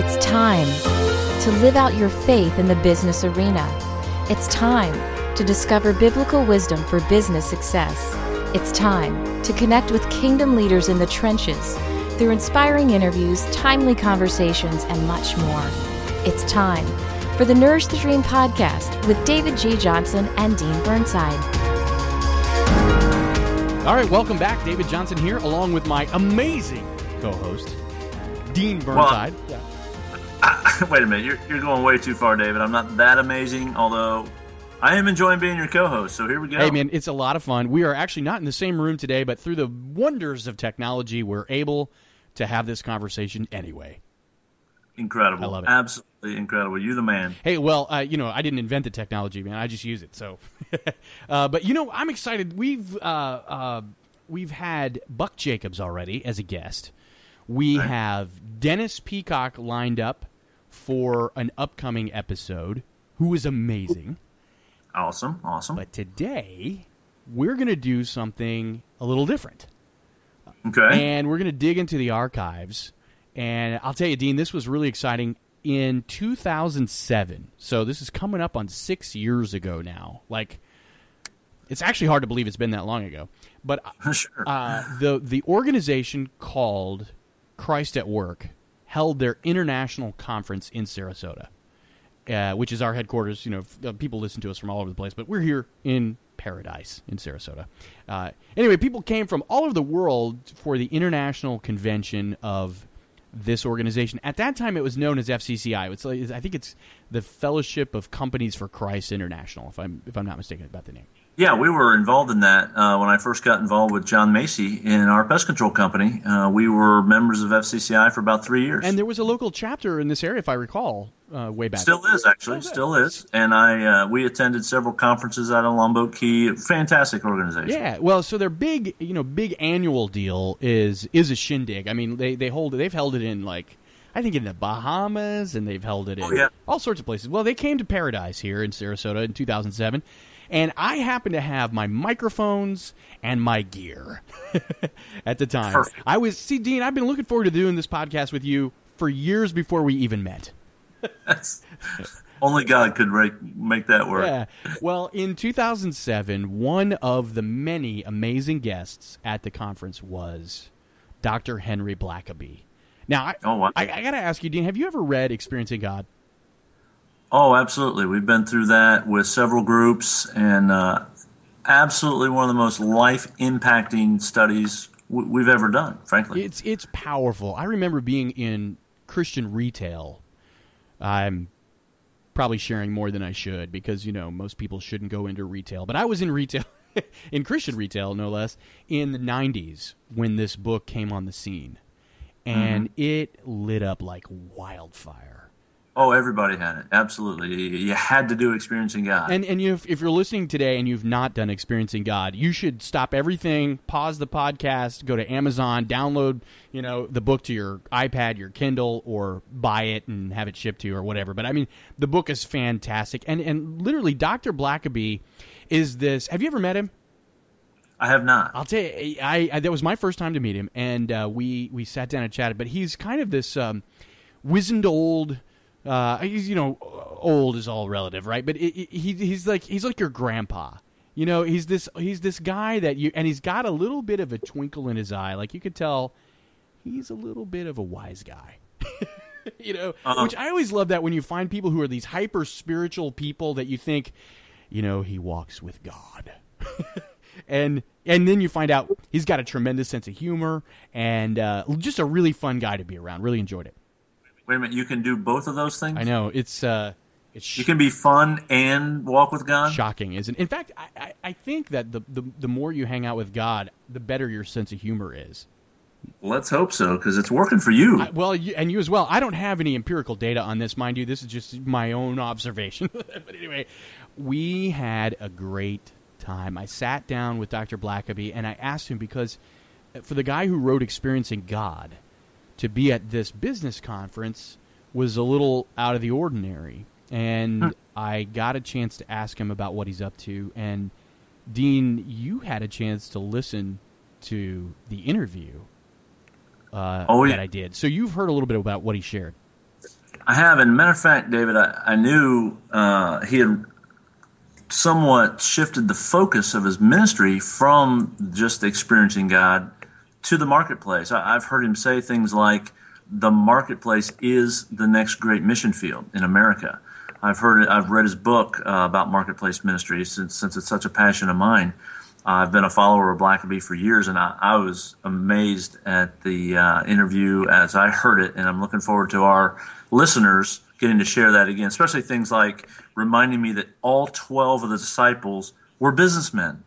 It's time to live out your faith in the business arena. It's time to discover biblical wisdom for business success. It's time to connect with kingdom leaders in the trenches through inspiring interviews, timely conversations, and much more. It's time for the Nourish the Dream podcast with David G. Johnson and Dean Burnside. All right, welcome back. David Johnson here, along with my amazing co host, Dean Burnside. Well, wait a minute, you're, you're going way too far, David. I'm not that amazing, although I am enjoying being your co-host. So here we go. Hey, man, it's a lot of fun. We are actually not in the same room today, but through the wonders of technology, we're able to have this conversation anyway. Incredible. I love it. Absolutely incredible. You're the man. Hey, well, uh, you know, I didn't invent the technology, man. I just use it. So, uh, but you know, I'm excited. We've uh, uh, we've had Buck Jacobs already as a guest. We Right. have Dennis Peacock lined up for an upcoming episode, who is amazing. Awesome. Awesome. But today, we're going to do something a little different. okay. And we're going to dig into the archives. And I'll tell you, Dean, this was really exciting. In 2007, so this is coming up on six years ago now. Like, it's actually hard to believe it's been that long ago. But sure. uh, the the organization called Christ at Work held their international conference in Sarasota, uh, which is our headquarters. You know, f- uh, people listen to us from all over the place, but we're here in Paradise in Sarasota. Uh, anyway, people came from all over the world for the international convention of this organization. At that time, it was known as FCCI. It's I think it's the Fellowship of Companies for Christ International, if I'm if I'm not mistaken about the name. Yeah, we were involved in that uh, when I first got involved with John Macy in our pest control company. Uh, we were members of FCCI for about three years. And there was a local chapter in this area, if I recall, uh, way back. Still is actually, still is, and I uh, we attended several conferences out of Longboat Key. Fantastic organization. Yeah, well, so their big, you know, big annual deal is is a shindig. I mean, they they hold they've held it in like I think in the Bahamas and they've held it in Oh, yeah. all sorts of places. Well, they came to Paradise here in Sarasota in 2007, and I happened to have my microphones and my gear at the time. Perfect. I was see Dean, I've been looking forward to doing this podcast with you for years before we even met. That's, only God could make, make that work. Yeah. Well, in 2007, one of the many amazing guests at the conference was Dr. Henry Blackaby. Now, I, Oh, wow. I, I got to ask you, Dean, have you ever read Experiencing God? Oh, absolutely. We've been through that with several groups, and uh, absolutely one of the most life impacting studies w- we've ever done, frankly. It's it's powerful. I remember being in Christian retail. I'm probably sharing more than I should because you know most people shouldn't go into retail, but I was in retail, in Christian retail no less, in the '90s when this book came on the scene, and it lit up like wildfire. Oh, everybody had it. Absolutely. You, had to do Experiencing God. And and you, if, if you're listening today and you've not done experiencing God, you should stop everything, pause the podcast, go to Amazon, download you know the book to your iPad, your Kindle, or buy it and have it shipped to you or whatever. But I mean, the book is fantastic, and and literally, Doctor Blackaby is this. Have you ever met him? I have not. I'll tell you, I, I that was my first time to meet him, and uh, we we sat down and chatted. But he's kind of this um, wizened old. Uh, he's you know old is all relative, right? But it, it- he he's like he's like your grandpa. You know, he's this he's this guy that you and he's got a little bit of a twinkle in his eye, like you could tell he's a little bit of a wise guy. you know, Uh-huh. which I always love that when you find people who are these hyper spiritual people that you think, you know, he walks with God. and and then you find out he's got a tremendous sense of humor and uh, just a really fun guy to be around. Really enjoyed it. Wait a minute. You can do both of those things? I know it's uh, it's sh- You can be fun and walk with God? shocking, isn't? it? In fact, I, I, I think that the, the the more you hang out with God, the better your sense of humor is. Let's hope so, because it's working for you. I, well, you, and you as well. I don't have any empirical data on this, mind you. This is just my own observation. but anyway, we had a great time. I sat down with Dr. Blackaby and I asked him because for the guy who wrote Experiencing God to be at this business conference was a little out of the ordinary. And I got a chance to ask him about what he's up to. And Dean, you had a chance to listen to the interview uh, Oh, that yeah. I did. So you've heard a little bit about what he shared. I have, and matter of fact, David, I, I knew uh, he had somewhat shifted the focus of his ministry from just experiencing God to the marketplace. I, I've heard him say things like, "The marketplace is the next great mission field in America." I've heard it. I've read his book uh, about marketplace ministry since since it's such a passion of mine. I've been a follower of Blackaby for years, and I, I was amazed at the uh, interview as I heard it, and I'm looking forward to our listeners getting to share that again, especially things like reminding me that all 12 of the disciples were businessmen,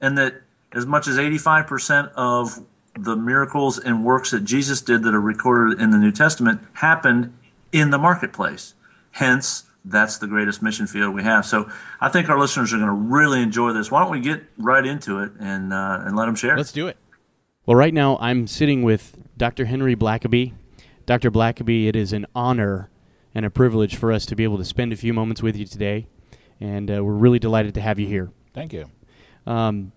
and that as much as 85% of the miracles and works that Jesus did that are recorded in the New Testament happened in the marketplace. Hence, that's the greatest mission field we have. So I think our listeners are going to really enjoy this. Why don't we get right into it and uh, and let them share? Let's do it. Well, right now I'm sitting with Dr. Henry Blackaby. Dr. Blackaby, it is an honor and a privilege for us to be able to spend a few moments with you today, and uh, we're really delighted to have you here. Thank you. Um,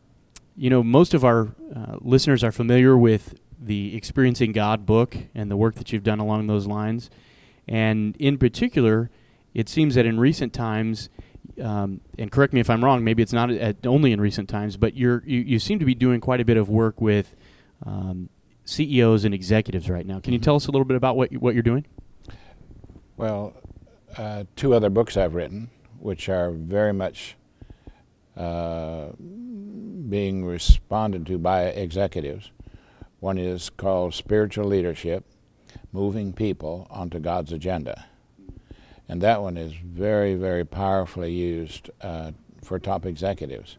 you know, most of our uh, listeners are familiar with the Experiencing God book and the work that you've done along those lines. And in particular, it seems that in recent times, um, and correct me if I'm wrong, maybe it's not at, only in recent times, but you're, you, you seem to be doing quite a bit of work with um, CEOs and executives right now. Can you mm-hmm. tell us a little bit about what, you, what you're doing? Well, uh, two other books I've written, which are very much uh, being responded to by executives. One is called Spiritual Leadership Moving People onto God's Agenda. And that one is very, very powerfully used uh, for top executives,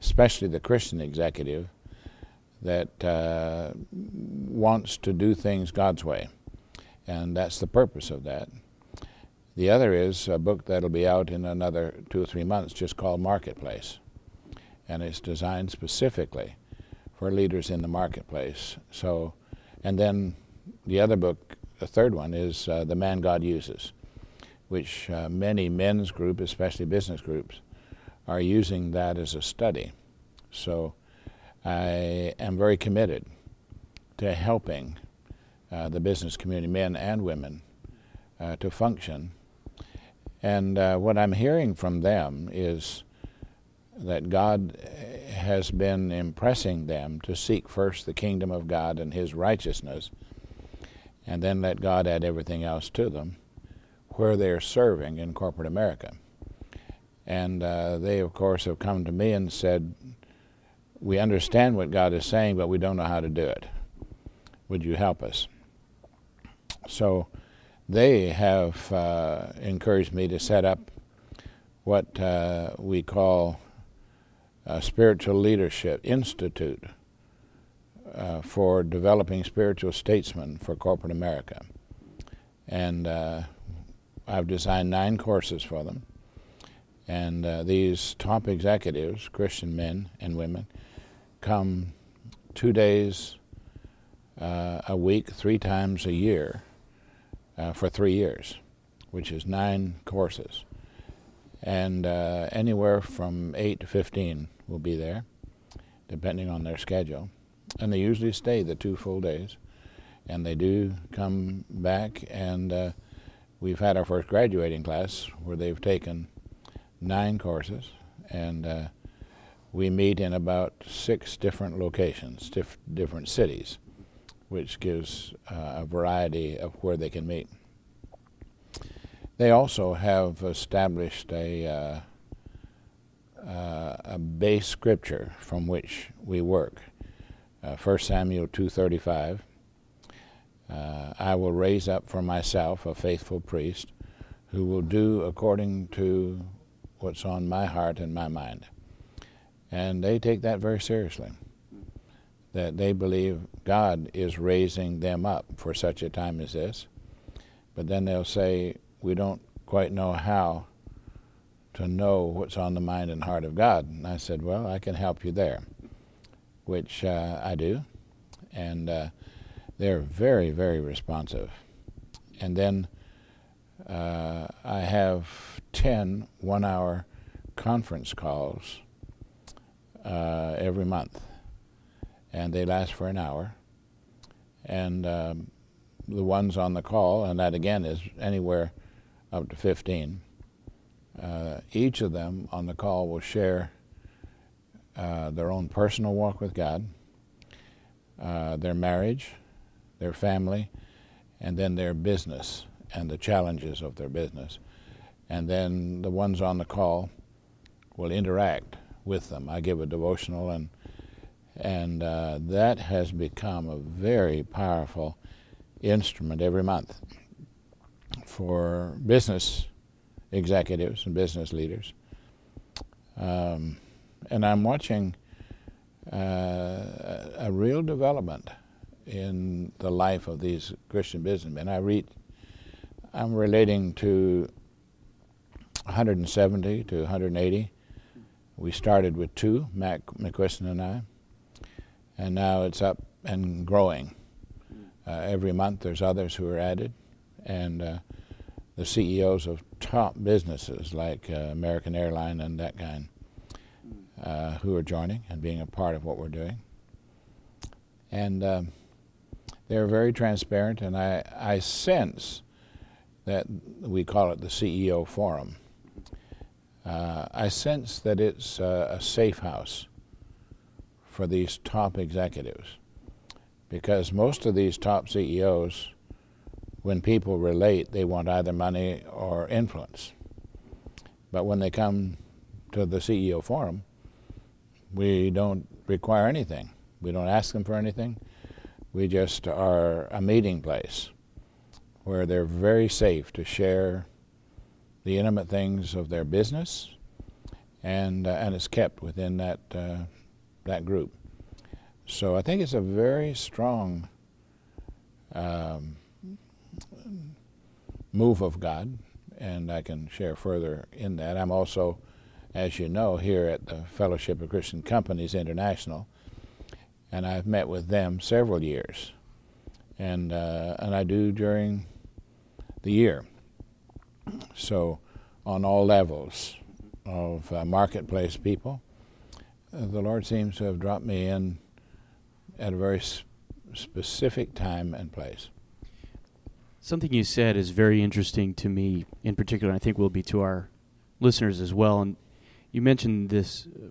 especially the Christian executive that uh, wants to do things God's way. And that's the purpose of that. The other is a book that'll be out in another two or three months just called Marketplace. And it's designed specifically for leaders in the marketplace. So, and then the other book, the third one, is uh, The Man God Uses which uh, many men's groups, especially business groups, are using that as a study. So I am very committed to helping uh, the business community, men and women, uh, to function. And uh, what I'm hearing from them is that God has been impressing them to seek first the kingdom of God and His righteousness, and then let God add everything else to them where they're serving in corporate America. And uh, they, of course, have come to me and said, We understand what God is saying, but we don't know how to do it. Would you help us? So they have uh, encouraged me to set up what uh, we call a Spiritual Leadership Institute uh, for developing spiritual statesmen for corporate America. And uh, I've designed nine courses for them. And uh, these top executives, Christian men and women, come two days uh, a week, three times a year uh, for three years, which is nine courses. And uh, anywhere from 8 to 15 will be there, depending on their schedule. And they usually stay the two full days. And they do come back and uh, we've had our first graduating class where they've taken nine courses, and uh, we meet in about six different locations, diff- different cities, which gives uh, a variety of where they can meet. They also have established a uh, uh a base scripture from which we work. Uh, 1 Samuel 2:35 uh, I will raise up for myself a faithful priest who will do according to what's on my heart and my mind. And they take that very seriously. That they believe God is raising them up for such a time as this. But then they'll say, We don't quite know how to know what's on the mind and heart of God. And I said, Well, I can help you there, which uh, I do. And uh, they're very, very responsive. And then uh, I have 10 one hour conference calls uh, every month, and they last for an hour. And um, the ones on the call, and that again is anywhere up to 15, uh, each of them on the call will share uh, their own personal walk with God, uh, their marriage, their family, and then their business and the challenges of their business. And then the ones on the call will interact with them. I give a devotional, and and uh, that has become a very powerful instrument every month for business executives and business leaders. Um, and I'm watching uh, a real development in the life of these Christian businessmen. I read, I'm relating to 170 to 180. We started with two, Mac McQuiston and I, and now it's up and growing. Uh, every month there's others who are added, and uh, the CEOs of top businesses like uh, American Airline and that kind uh, who are joining and being a part of what we're doing. And um, they're very transparent, and I, I sense that we call it the CEO Forum. Uh, I sense that it's a safe house for these top executives because most of these top CEOs, when people relate, they want either money or influence. But when they come to the CEO Forum, we don't require anything. We don't ask them for anything. We just are a meeting place where they're very safe to share the intimate things of their business, and uh, and it's kept within that uh, that group. So I think it's a very strong um, move of God, and I can share further in that. I'm also as you know, here at the Fellowship of Christian Companies International, and I've met with them several years, and uh, and I do during the year. So, on all levels of uh, marketplace people, uh, the Lord seems to have dropped me in at a very sp- specific time and place. Something you said is very interesting to me, in particular, and I think will be to our listeners as well. And you mentioned this uh,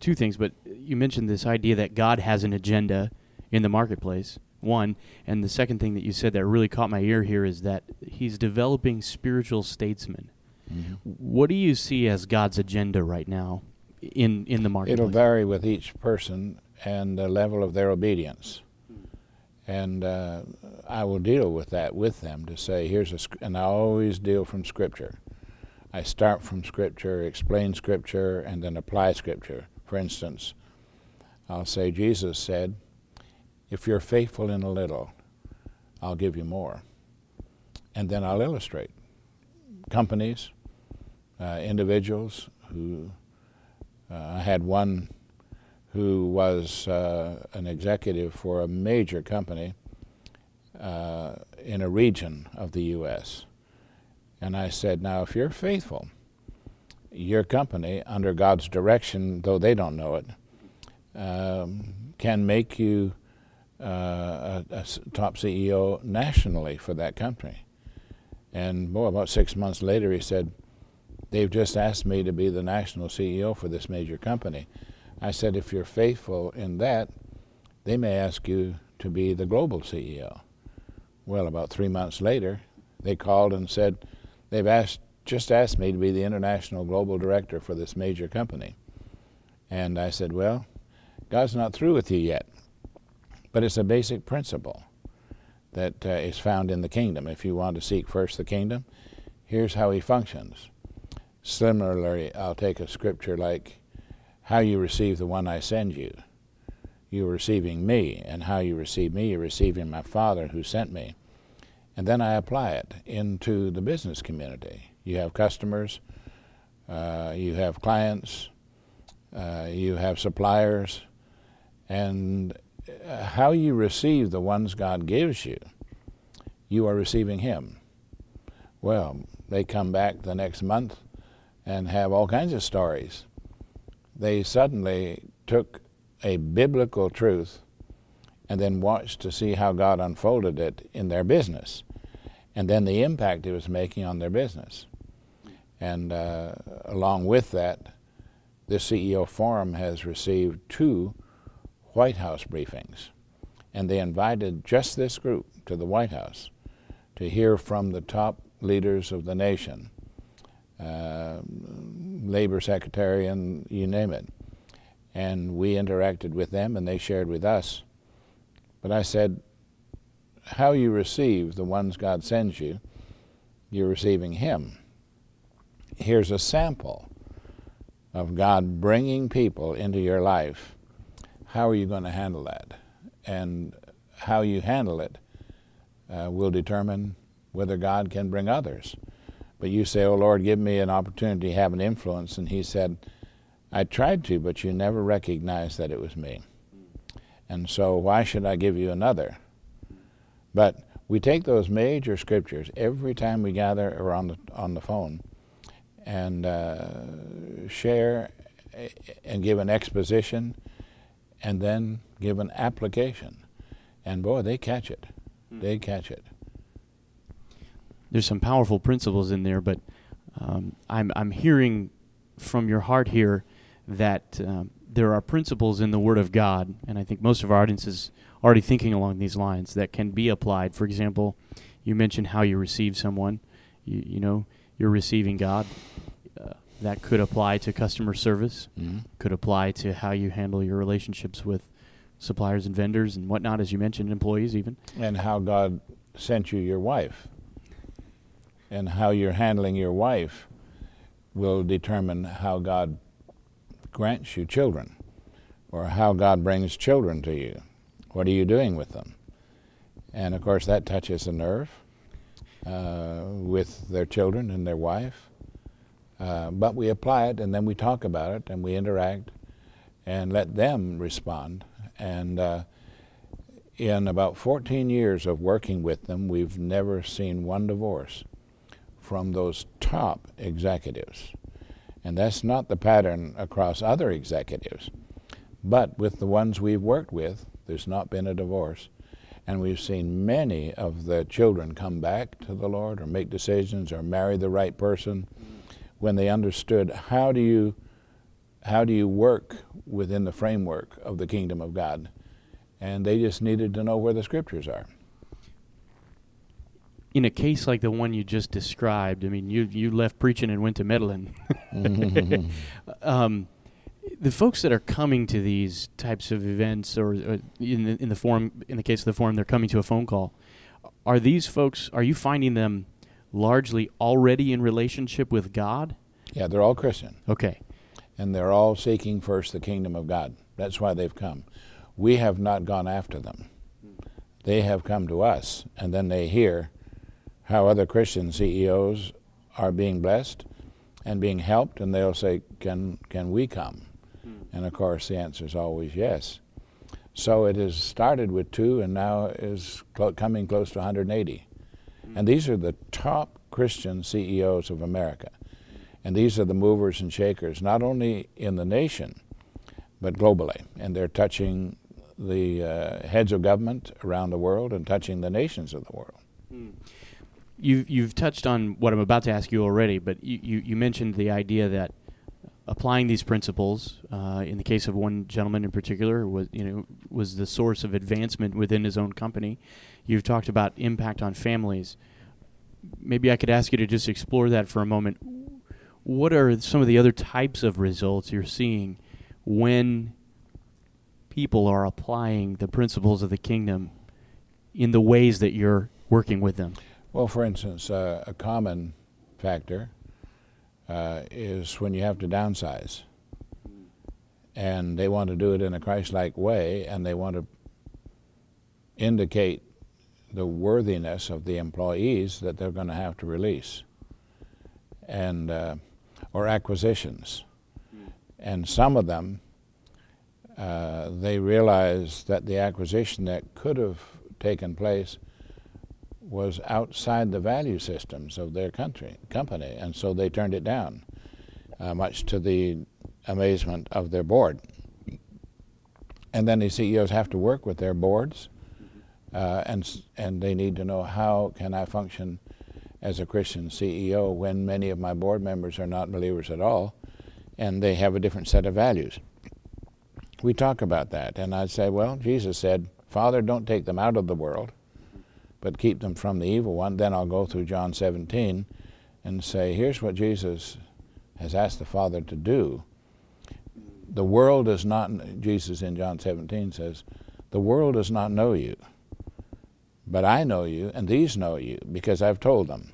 two things, but you mentioned this idea that God has an agenda in the marketplace. One, and the second thing that you said that really caught my ear here is that He's developing spiritual statesmen. Mm-hmm. What do you see as God's agenda right now in in the marketplace? It'll vary with each person and the level of their obedience. And uh, I will deal with that with them to say, here's a, and I always deal from Scripture. I start from Scripture, explain Scripture, and then apply Scripture. For instance, I'll say, Jesus said, If you're faithful in a little, I'll give you more. And then I'll illustrate companies, uh, individuals who uh, I had one who was uh, an executive for a major company uh, in a region of the U.S. And I said, Now, if you're faithful, your company, under God's direction, though they don't know it, um, can make you uh, a, a, top CEO nationally for that company. And boy, about six months later, he said, They've just asked me to be the national CEO for this major company. I said, If you're faithful in that, they may ask you to be the global CEO. Well, about three months later, they called and said, They've asked, just asked me to be the international global director for this major company. And I said, Well, God's not through with you yet. But it's a basic principle that uh, is found in the kingdom. If you want to seek first the kingdom, here's how he functions. Similarly, I'll take a scripture like, How you receive the one I send you. You're receiving me, and how you receive me, you're receiving my Father who sent me and then I apply it into the business community. You have customers, uh, you have clients, uh, you have suppliers, and uh, how you receive the ones God gives you, you are receiving Him. Well, they come back the next month and have all kinds of stories. They suddenly took a biblical truth and then watched to see how God unfolded it in their business, and then the impact it was making on their business. And uh, along with that, the CEO Forum has received two White House briefings, and they invited just this group to the White House to hear from the top leaders of the nation, uh, labor secretary, and you name it. And we interacted with them, and they shared with us. But I said, how you receive the ones God sends you, you're receiving Him. Here's a sample of God bringing people into your life. How are you going to handle that? And how you handle it uh, will determine whether God can bring others. But you say, Oh Lord, give me an opportunity to have an influence. And He said, I tried to, but you never recognized that it was me. And so why should I give you another? But we take those major scriptures every time we gather or on the, on the phone and uh, share and give an exposition and then give an application. And boy, they catch it. They catch it there's some powerful principles in there, but um, I'm I'm hearing from your heart here that um, there are principles in the Word of God, and I think most of our audience is already thinking along these lines that can be applied. For example, you mentioned how you receive someone. You, you know, you're receiving God. Uh, that could apply to customer service. Mm-hmm. Could apply to how you handle your relationships with suppliers and vendors and whatnot, as you mentioned, employees even. And how God sent you your wife and how you're handling your wife will determine how God grants you children or how God brings children to you. What are you doing with them? And of course, that touches a nerve uh, with their children and their wife. Uh, but we apply it and then we talk about it and we interact and let them respond. And uh, in about 14 years of working with them, we've never seen one divorce from those top executives. And that's not the pattern across other executives. But with the ones we've worked with, there's not been a divorce. And we've seen many of the children come back to the Lord or make decisions or marry the right person when they understood how do you how do you work within the framework of the kingdom of God? And they just needed to know where the scriptures are in a case like the one you just described, I mean, you you left preaching and went to meddling. um, the folks that are coming to these types of events, or, or, in the in the forum, in the case of the forum, they're coming to a phone call. Are these folks? Are you finding them largely already in relationship with God? Yeah, they're all Christian. Okay, and they're all seeking first the kingdom of God. That's why they've come. We have not gone after them. They have come to us, and then they hear how other Christian CEOs are being blessed and being helped, and they'll say, "Can can we come?" Hmm. And of course, the answer is always yes. So it has started with two, and now is cl- coming close to 180. Hmm. And these are the top Christian CEOs of America, and these are the movers and shakers, not only in the nation, but globally. And they're touching the uh, heads of government around the world and touching the nations of the world. Hmm you've you've touched on what I'm about to ask you already, but you, you, you mentioned the idea that applying these principles, uh, in the case of one gentleman in particular, was you know was the source of advancement within his own company. You've talked about impact on families. Maybe I could ask you to just explore that for a moment. What are some of the other types of results you're seeing when people are applying the principles of the kingdom in the ways that you're working with them? Well, for instance, uh, a common factor uh, is when you have to downsize. And they want to do it in a Christ like way, and they want to indicate the worthiness of the employees that they're going to have to release, and uh, or acquisitions. And some of them, uh, they realize that the acquisition that could have taken place was outside the value systems of their country company, and so they turned it down, uh, much to the amazement of their board. and then the CEOs have to work with their boards, uh, and and they need to know how can I function as a Christian CEO when many of my board members are not believers at all, and they have a different set of values. We talk about that, and I'd say, well, Jesus said, Father, don't take them out of the world, but keep them from the evil one. Then I'll go through John 17 and say, here's what Jesus has asked the Father to do. The world does not, Jesus in John 17 says, the world does not know you, but I know you, and these know you, because I've told them.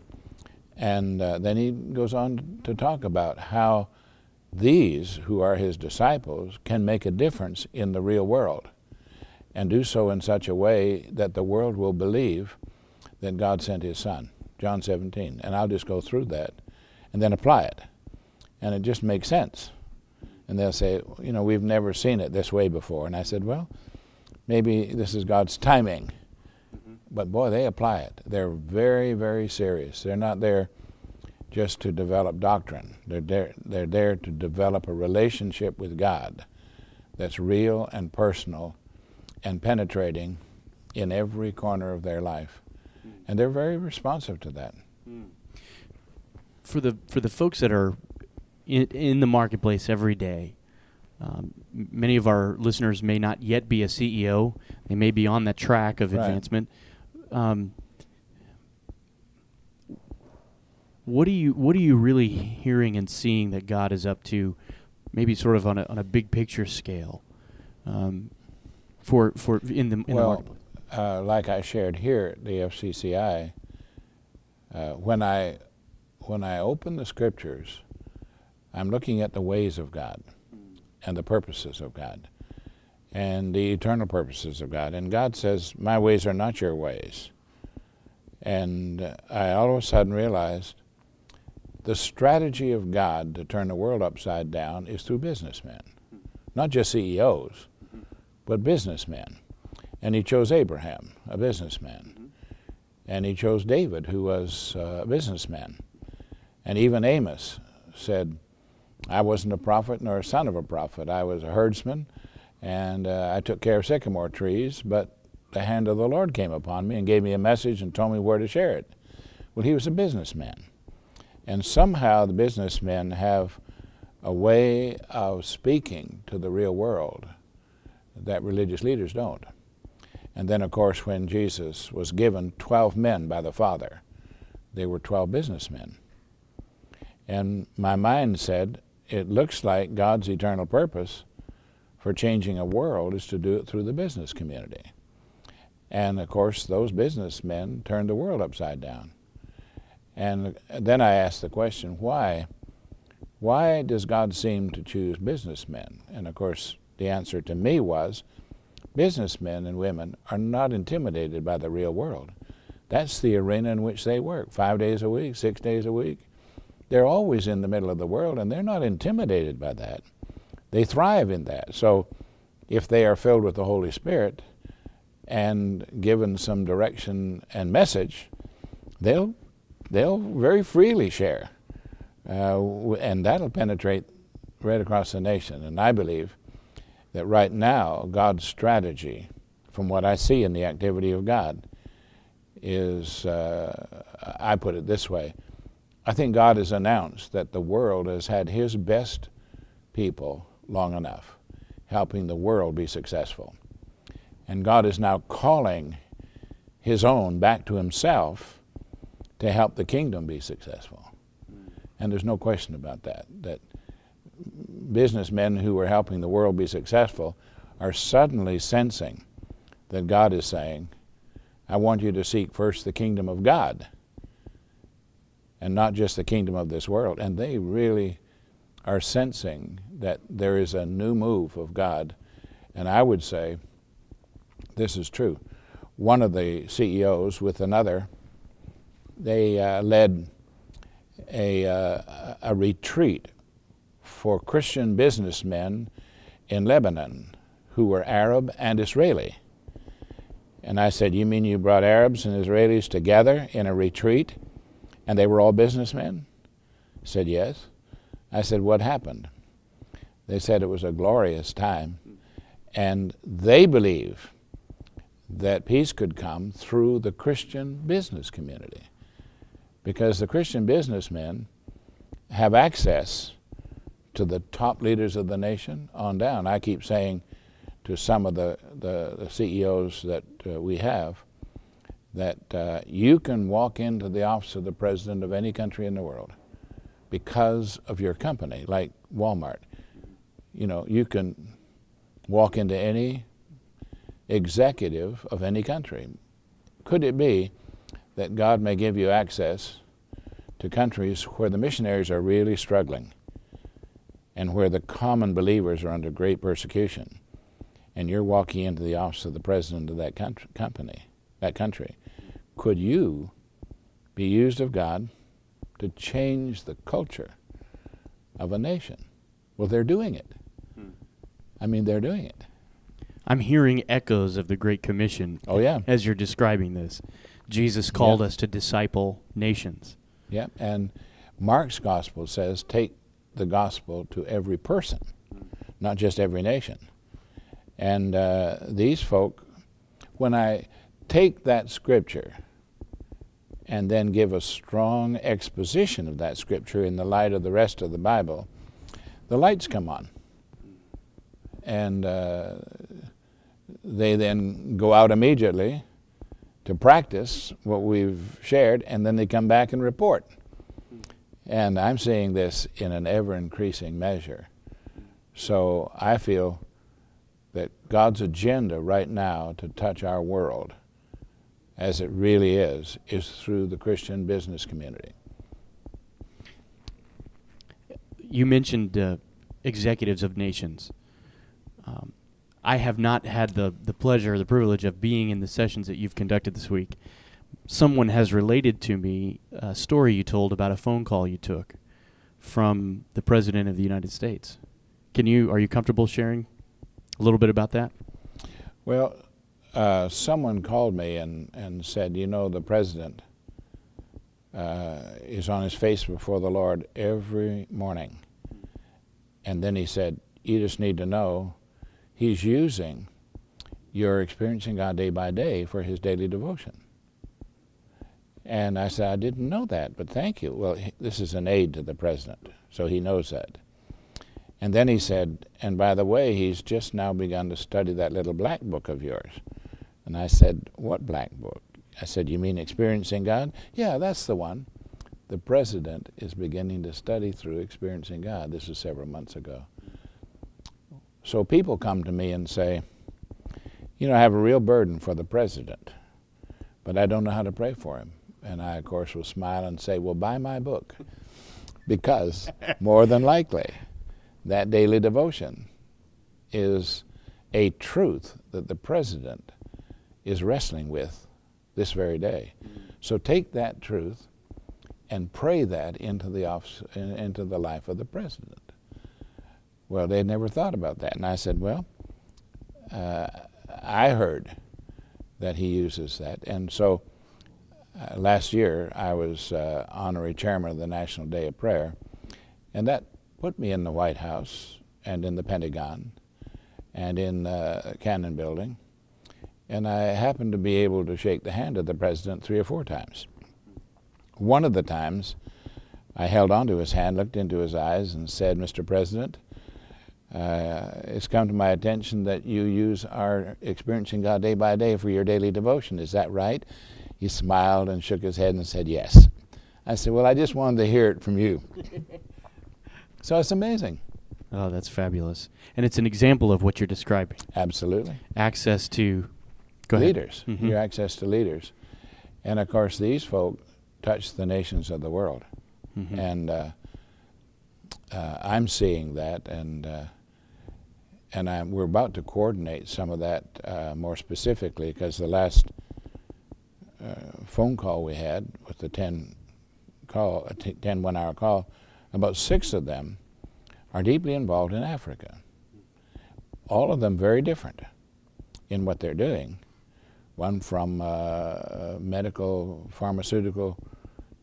And uh, then he goes on to talk about how these, who are his disciples, can make a difference in the real world and do so in such a way that the world will believe that God sent his son. John 17. And I'll just go through that and then apply it. And it just makes sense. And they'll say, you know, we've never seen it this way before. And I said, well, maybe this is God's timing. Mm-hmm. But boy, they apply it. They're very, very serious. They're not there just to develop doctrine. They're there, they're there to develop a relationship with God that's real and personal and penetrating in every corner of their life. Mm. And they're very responsive to that. Mm. For the for the folks that are in, in the marketplace every day, um, many of our listeners may not yet be a CEO. They may be on that track of right. advancement. Um, what are you What are you really hearing and seeing that God is up to? Maybe sort of on a on a big picture scale. Um, for for in the in well, the uh, like I shared here at the FCCI, uh, when I when I open the scriptures, I'm looking at the ways of God and the purposes of God and the eternal purposes of God. And God says, "My ways are not your ways." And I all of a sudden realized the strategy of God to turn the world upside down is through businessmen, not just CEOs but businessmen. And he chose Abraham, a businessman. And he chose David, who was uh, a businessman. And even Amos said, I wasn't a prophet nor a son of a prophet. I was a herdsman, and uh, I took care of sycamore trees, but the hand of the Lord came upon me and gave me a message and told me where to share it. Well, he was a businessman. And somehow the businessmen have a way of speaking to the real world that religious leaders don't. And then, of course, when Jesus was given 12 men by the Father, they were 12 businessmen. And my mind said, it looks like God's eternal purpose for changing a world is to do it through the business community. And of course, those businessmen turned the world upside down. And then I asked the question, why? Why does God seem to choose businessmen? And of course, the answer to me was businessmen and women are not intimidated by the real world. That's the arena in which they work, five days a week, six days a week. They're always in the middle of the world, and they're not intimidated by that. They thrive in that. So, if they are filled with the Holy Spirit and given some direction and message, they'll they'll very freely share, uh, and that'll penetrate right across the nation. And I believe that right now God's strategy, from what I see in the activity of God, is uh, I put it this way I think God has announced that the world has had His best people long enough, helping the world be successful. And God is now calling His own back to Himself to help the kingdom be successful. And there's no question about that. That businessmen who are helping the world be successful are suddenly sensing that God is saying, I want you to seek first the kingdom of God and not just the kingdom of this world. And they really are sensing that there is a new move of God. And I would say this is true. One of the CEOs with another, they uh, led a, uh, a retreat for Christian businessmen in Lebanon who were Arab and Israeli. And I said, You mean you brought Arabs and Israelis together in a retreat and they were all businessmen? He said, Yes. I said, What happened? They said it was a glorious time. And they believe that peace could come through the Christian business community. Because the Christian businessmen have access to the top leaders of the nation on down. I keep saying to some of the, the, the CEOs that uh, we have that uh, you can walk into the office of the president of any country in the world because of your company, like Walmart. You know, you can walk into any executive of any country. Could it be that God may give you access to countries where the missionaries are really struggling and where the common believers are under great persecution? And you're walking into the office of the president of that country, company, that country. Could you be used of God to change the culture of a nation? Well, they're doing it. Hmm. I mean, they're doing it. I'm hearing echoes of the Great Commission. Oh yeah, as you're describing this, Jesus called us to disciple nations. Yeah, and Mark's gospel says, "Take the gospel to every person, not just every nation." And uh, these folk, when I take that scripture and then give a strong exposition of that scripture in the light of the rest of the Bible, the lights come on. And uh, they then go out immediately to practice what we've shared, and then they come back and report. And I'm seeing this in an ever increasing measure. So I feel that God's agenda right now to touch our world as it really is, is through the Christian business community. You mentioned uh, executives of nations. Um, I have not had the, the pleasure or the privilege of being in the sessions that you've conducted this week. Someone has related to me a story you told about a phone call you took from the President of the United States. Can you are you comfortable sharing a little bit about that? Well, uh, someone called me and, and said, you know, the president uh, is on his face before the Lord every morning. And then he said, you just need to know he's using your experiencing God day by day for his daily devotion. And I said, I didn't know that, but thank you. Well, this is an aid to the president, so he knows that. And then he said, and by the way, he's just now begun to study that little black book of yours. And I said, What black book? I said, You mean Experiencing God? Yeah, that's the one. The president is beginning to study through Experiencing God. This was several months ago. So people come to me and say, You know, I have a real burden for the president, but I don't know how to pray for him. And I, of course, will smile and say, Well, buy my book. Because more than likely, that daily devotion is a truth that the president is wrestling with this very day. So take that truth and pray that into the office, into the life of the president. Well, they never thought about that, and I said, well, uh, I heard that he uses that, and so uh, last year I was uh, honorary chairman of the National Day of Prayer, and that put me in the White House and in the Pentagon and in the Cannon Building and I happened to be able to shake the hand of the president three or four times. One of the times, I held onto his hand, looked into his eyes, and said, Mr. President, uh, it's come to my attention that you use our experiencing God day by day for your daily devotion. Is that right? He smiled and shook his head and said, Yes. I said, Well, I just wanted to hear it from you. so it's amazing. Oh, that's fabulous. And it's an example of what you're describing. Absolutely. Access to leaders, mm-hmm. your access to leaders. And of course, these folk touch the nations of the world. Mm-hmm. And uh, uh, I'm seeing that, and uh, and I'm, we're about to coordinate some of that uh, more specifically because the last phone call we had with the 10 call, t- 10 one hour call, about six of them are deeply involved in Africa. All of them very different in what they're doing, one from uh, a medical pharmaceutical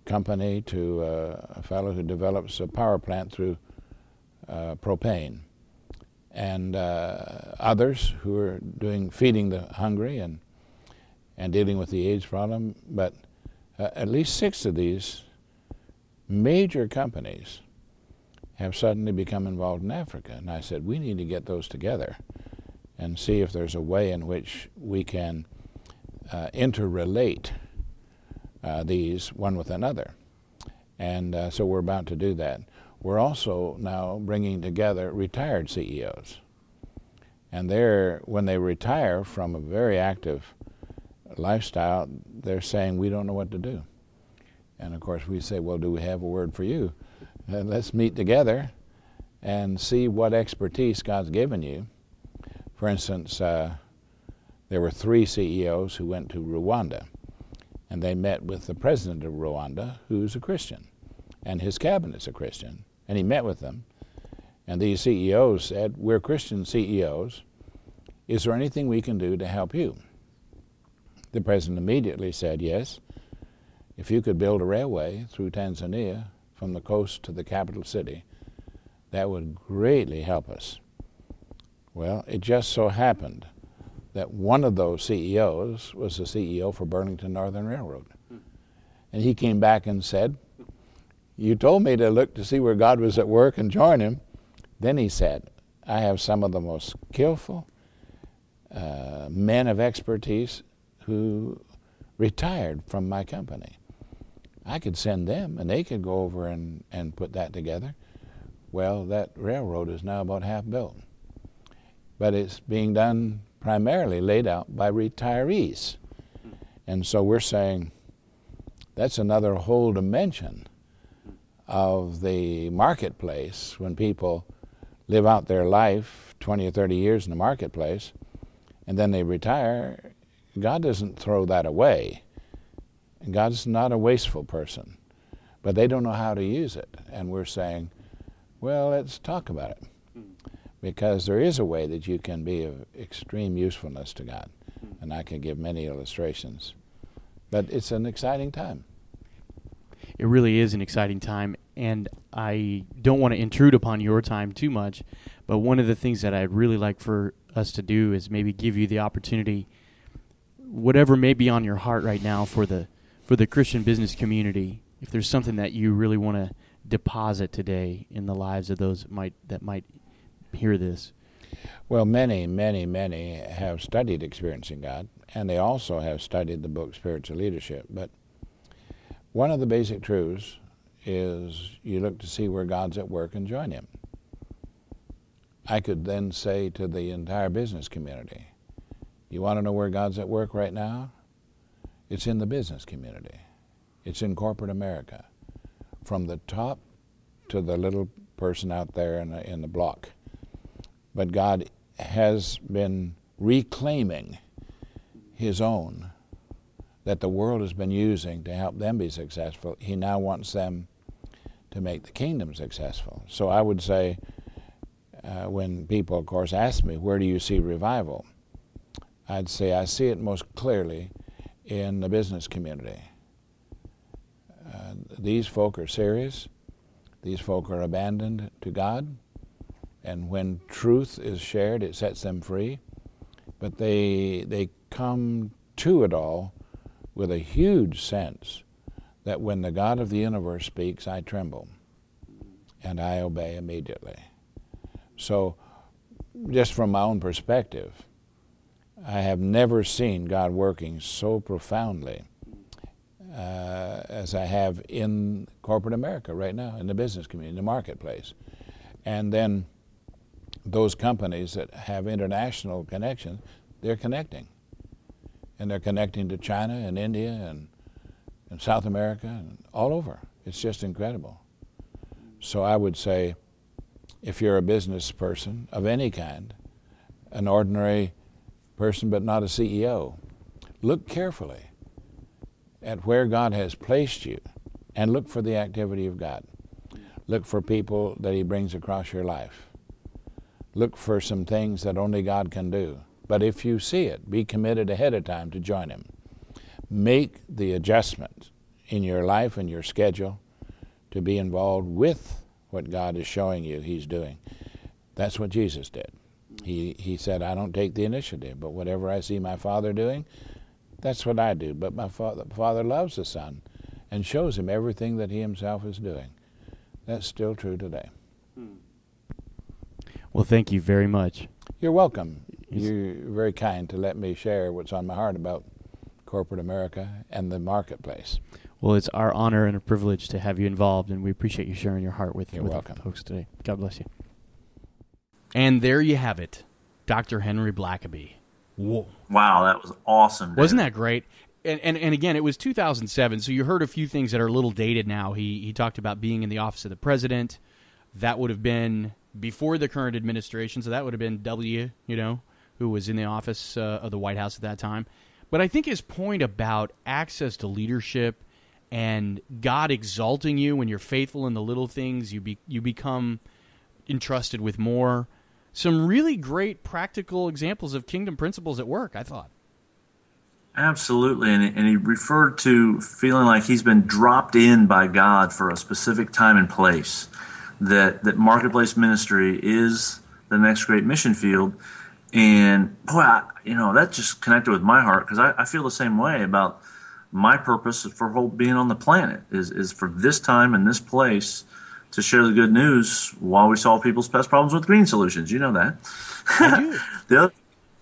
company to uh, a fellow who develops a power plant through uh, propane. and uh, others who are doing feeding the hungry and and dealing with the AIDS problem. But uh, at least six of these major companies have suddenly become involved in Africa. And I said, we need to get those together and see if there's a way in which we can uh, interrelate uh, these one with another. And uh, so we're about to do that. We're also now bringing together retired CEOs. And they're, when they retire from a very active lifestyle, they're saying, we don't know what to do. And of course, we say, well, do we have a word for you? And let's meet together and see what expertise God's given you. For instance, uh, there were three CEOs who went to Rwanda, and they met with the president of Rwanda, who's a Christian, and his cabinet's a Christian. And he met with them, and these CEOs said, We're Christian CEOs. Is there anything we can do to help you? The president immediately said, Yes. If you could build a railway through Tanzania from the coast to the capital city, that would greatly help us. Well, it just so happened that one of those CEOs was the CEO for Burlington Northern Railroad. And he came back and said, You told me to look to see where God was at work and join him. Then he said, I have some of the most skillful uh, men of expertise who retired from my company. I could send them and they could go over and, and put that together. Well, that railroad is now about half built. But it's being done primarily laid out by retirees. And so we're saying that's another whole dimension of the marketplace when people live out their life 20 or 30 years in the marketplace and then they retire. God doesn't throw that away. God's not a wasteful person, but they don't know how to use it. And we're saying, well, let's talk about it. Because there is a way that you can be of extreme usefulness to God. And I can give many illustrations. But it's an exciting time. It really is an exciting time. And I don't want to intrude upon your time too much. But one of the things that I'd really like for us to do is maybe give you the opportunity, whatever may be on your heart right now for the for the Christian business community, if there's something that you really want to deposit today in the lives of those that might that might hear this? Well, many, many, many have studied experiencing God, and they also have studied the book Spiritual Leadership. But one of the basic truths is you look to see where God's at work and join Him. I could then say to the entire business community, you want to know where God's at work right now? It's in the business community. It's in corporate America, from the top to the little person out there in the, in the block. But God has been reclaiming His own that the world has been using to help them be successful. He now wants them to make the kingdom successful. So I would say, uh, when people, of course, ask me, where do you see revival? I'd say I see it most clearly in the business community. Uh, these folk are serious. These folk are abandoned to God. And when truth is shared, it sets them free. But they, they come to it all with a huge sense that when the God of the universe speaks, I tremble and I obey immediately. So, just from my own perspective, I have never seen God working so profoundly uh, as I have in corporate America right now, in the business community, in the marketplace. And then those companies that have international connections, they're connecting. And they're connecting to China and India and, and South America and all over. It's just incredible. So I would say if you're a business person of any kind, an ordinary person but not a CEO. Look carefully at where God has placed you and look for the activity of God. Look for people that He brings across your life. Look for some things that only God can do. But if you see it, be committed ahead of time to join Him. Make the adjustment in your life and your schedule to be involved with what God is showing you He's doing. That's what Jesus did. He he said, "I don't take the initiative, but whatever I see my father doing, that's what I do. But my father, father loves the son, and shows him everything that he himself is doing. That's still true today." Hmm. Well, thank you very much. You're welcome. You're very kind to let me share what's on my heart about corporate America and the marketplace. Well, it's our honor and a privilege to have you involved, and we appreciate you sharing your heart with, You're with welcome. folks today. God bless you. And there you have it, Dr. Henry Blackaby. Whoa. Wow, that was awesome. Wasn't that great? And, and and again, it was 2007, so you heard a few things that are a little dated now. He he talked about being in the office of the president. That would have been before the current administration, so that would have been W, you know, who was in the office uh, of the White House at that time. But I think his point about access to leadership and God exalting you when you're faithful in the little things, you be you become entrusted with more. Some really great practical examples of kingdom principles at work. I thought. Absolutely, and, and he referred to feeling like he's been dropped in by God for a specific time and place. That that marketplace ministry is the next great mission field, and boy, I, you know that just connected with my heart because I, I feel the same way about my purpose for whole being on the planet is is for this time and this place to share the good news while we solve people's pest problems with green solutions. You know that. the other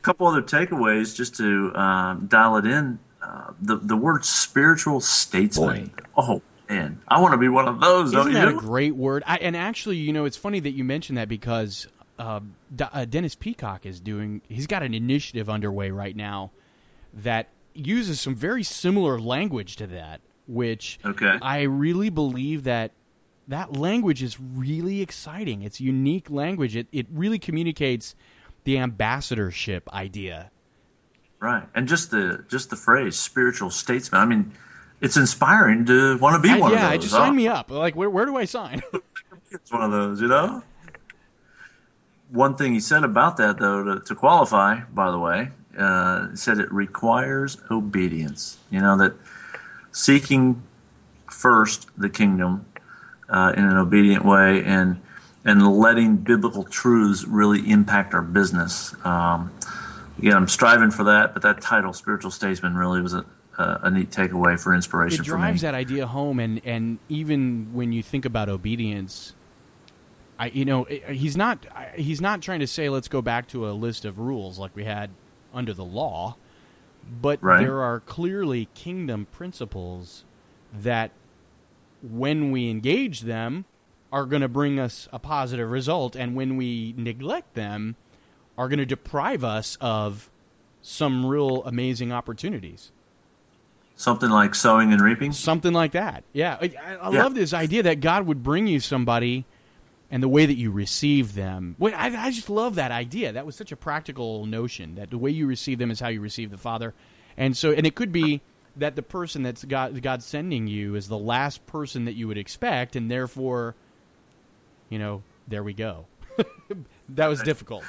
couple other takeaways just to um, dial it in. Uh, the the word spiritual statesman. Oh man, I want to be one of those. Isn't don't that you? a great word? I, and actually, you know, it's funny that you mentioned that because uh, D- uh, Dennis Peacocke is doing. He's got an initiative underway right now that uses some very similar language to that. Which Okay. I really believe that that language is really exciting. It's unique language. It it really communicates the ambassadorship idea. right, and just the just the phrase spiritual statesman. I mean, it's inspiring to want to be I- one yeah, of those. Yeah, just huh? sign me up. Like, where where do I sign? It's one of those, you know. One thing he said about that, though, to, to qualify, by the way, uh, said it requires obedience. You know that seeking first the kingdom uh, in an obedient way and and letting biblical truths really impact our business. Um, again, I'm striving for that, but that title, spiritual statesman, really was a, a, a neat takeaway for inspiration it for me. drives that idea home and and even when you think about obedience i you know he's not he's not trying to say let's go back to a list of rules like we had under the law but Right. there are clearly kingdom principles that when we engage them are going to bring us a positive result and when we neglect them are going to deprive us of some real amazing opportunities Something like sowing and reaping. something like that. Yeah, I, I Yeah. love this idea that God would bring you somebody, and the way that you receive them. Wait, I, I just love that idea. That was such a practical notion that the way you receive them is how you receive the Father, and so and it could be that the person that's God God sending you is the last person that you would expect, and therefore, you know, there we go. that was difficult.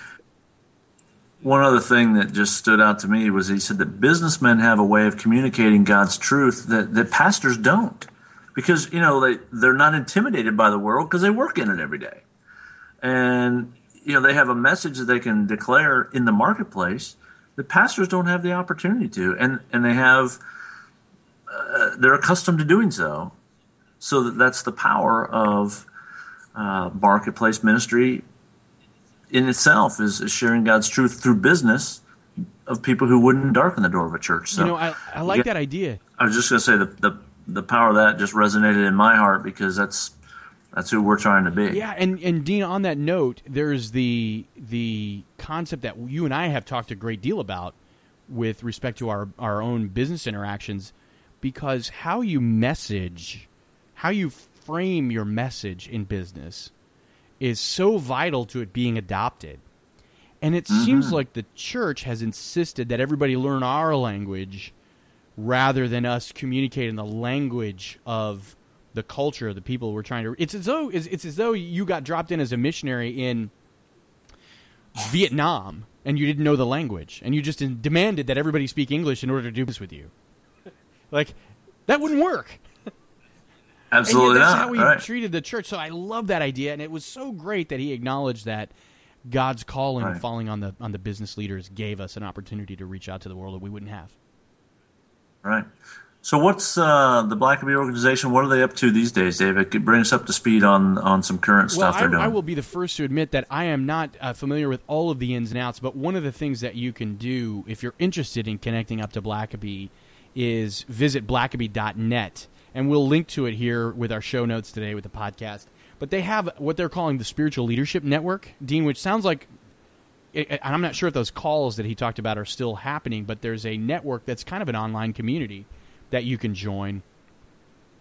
One other thing that just stood out to me was he said that businessmen have a way of communicating God's truth that, that pastors don't. Because, you know, they, they're not intimidated by the world because they work in it every day. And, you know, they have a message that they can declare in the marketplace that pastors don't have the opportunity to. And, and they have, uh, they're accustomed to doing so. So that that's the power of uh, marketplace ministry in itself is, is sharing God's truth through business of people who wouldn't darken the door of a church. So you know, I, I like Yeah. that idea. I was just going to say the, the the power of that just resonated in my heart because that's that's who we're trying to be. Yeah, and and Dean, on that note, there's the the concept that you and I have talked a great deal about with respect to our our own business interactions, because how you message, how you frame your message in business, is so vital to it being adopted. And it mm-hmm. seems like the church has insisted that everybody learn our language rather than us communicating the language of the culture of the people we're trying to it's as though it's, it's as though you got dropped in as a missionary in Vietnam and you didn't know the language and you just demanded that everybody speak English in order to do this with you. Like that wouldn't work. Absolutely that's not. how we right. treated the church. So I love that idea and it was so great that he acknowledged that God's calling Right. falling on the on the business leaders gave us an opportunity to reach out to the world that we wouldn't have. Right. So, what's uh, the Blackaby organization? What are they up to these days, David? Could Bring us up to speed on, on some current Well, stuff they're I, doing. I will be the first to admit that I am not uh, familiar with all of the ins and outs, but one of the things that you can do if you're interested in connecting up to Blackaby is visit blackaby.net, and we'll link to it here with our show notes today with the podcast. But they have what they're calling the Spiritual Leadership Network, Dean, which sounds like and I'm not sure if those calls that he talked about are still happening, but there's a network that's kind of an online community that you can join,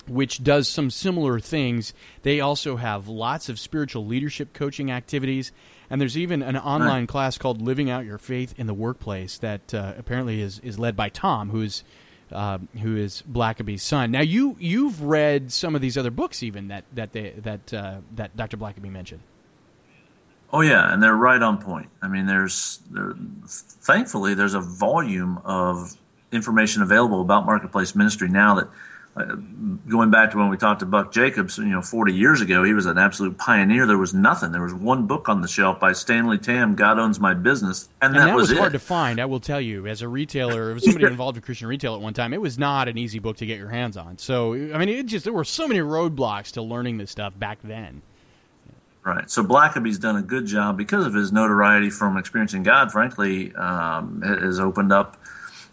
which does some similar things. They also have lots of spiritual leadership coaching activities, and there's even an online class called "Living Out Your Faith in the Workplace" that uh, apparently is is led by Tom, who's uh, who is Blackaby's son. Now, you you've read some of these other books, even that that they, that uh, that Dr. Blackaby mentioned. Oh yeah, and they're right on point. I mean, there's there, thankfully there's a volume of information available about marketplace ministry now that going back to when we talked to Buck Jacobs, you know, 40 years ago, he was an absolute pioneer. There was nothing. There was one book on the shelf by Stanley Tam, God Owns My Business, and, and that, that was, it. hard to find. I will tell you, as a retailer, as somebody involved in Christian retail at one time, it was not an easy book to get your hands on. So, I mean, it just there were so many roadblocks to learning this stuff back then. Right. So Blackaby's done a good job because of his notoriety from experiencing God. Frankly, um, has opened up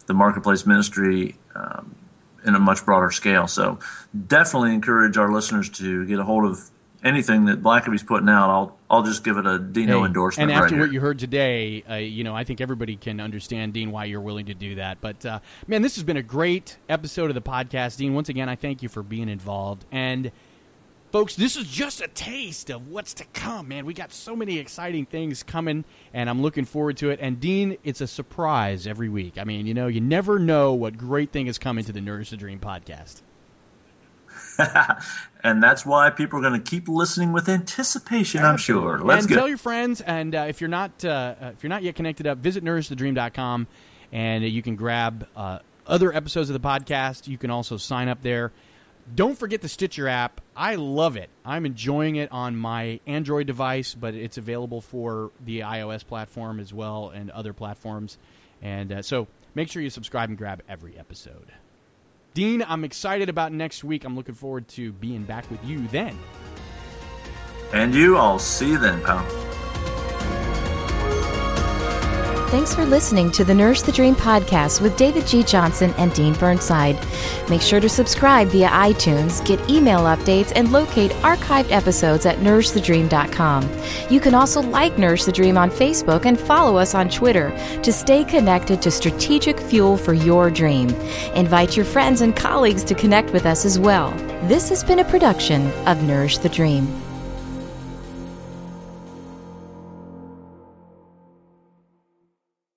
the marketplace ministry um, in a much broader scale. So definitely encourage our listeners to get a hold of anything that Blackaby's putting out. I'll I'll just give it a Dino Hey, endorsement. And after right what here. you heard today, uh, you know, I think everybody can understand, Dean, why you're willing to do that. But uh, man, this has been a great episode of the podcast, Dean. Once again, I thank you for being involved. And folks, this is just a taste of what's to come, man. We got so many exciting things coming, and I'm looking forward to it. And Dean, it's a surprise every week. I mean, you know, you never know what great thing is coming to the Nourish the Dream podcast. and that's why people are going to keep listening with anticipation. I'm sure. Let's and go. tell your friends, and uh, if you're not uh, uh, if you're not yet connected up, visit nourishthedream.com, and you can grab uh, other episodes of the podcast. You can also sign up there. Don't forget the Stitcher app. I love it. I'm enjoying it on my Android device, but it's available for the iOS platform as well and other platforms. And uh, so make sure you subscribe and grab every episode. Dean, I'm excited about next week. I'm looking forward to being back with you then. and you, I'll see you then, pal. Thanks for listening to the Nourish the Dream podcast with David G. Johnson and Dean Burnside. Make sure to subscribe via iTunes, get email updates, and locate archived episodes at nourishthedream.com. You can also like Nourish the Dream on Facebook and follow us on Twitter to stay connected to strategic fuel for your dream. Invite your friends and colleagues to connect with us as well. This has been a production of Nourish the Dream.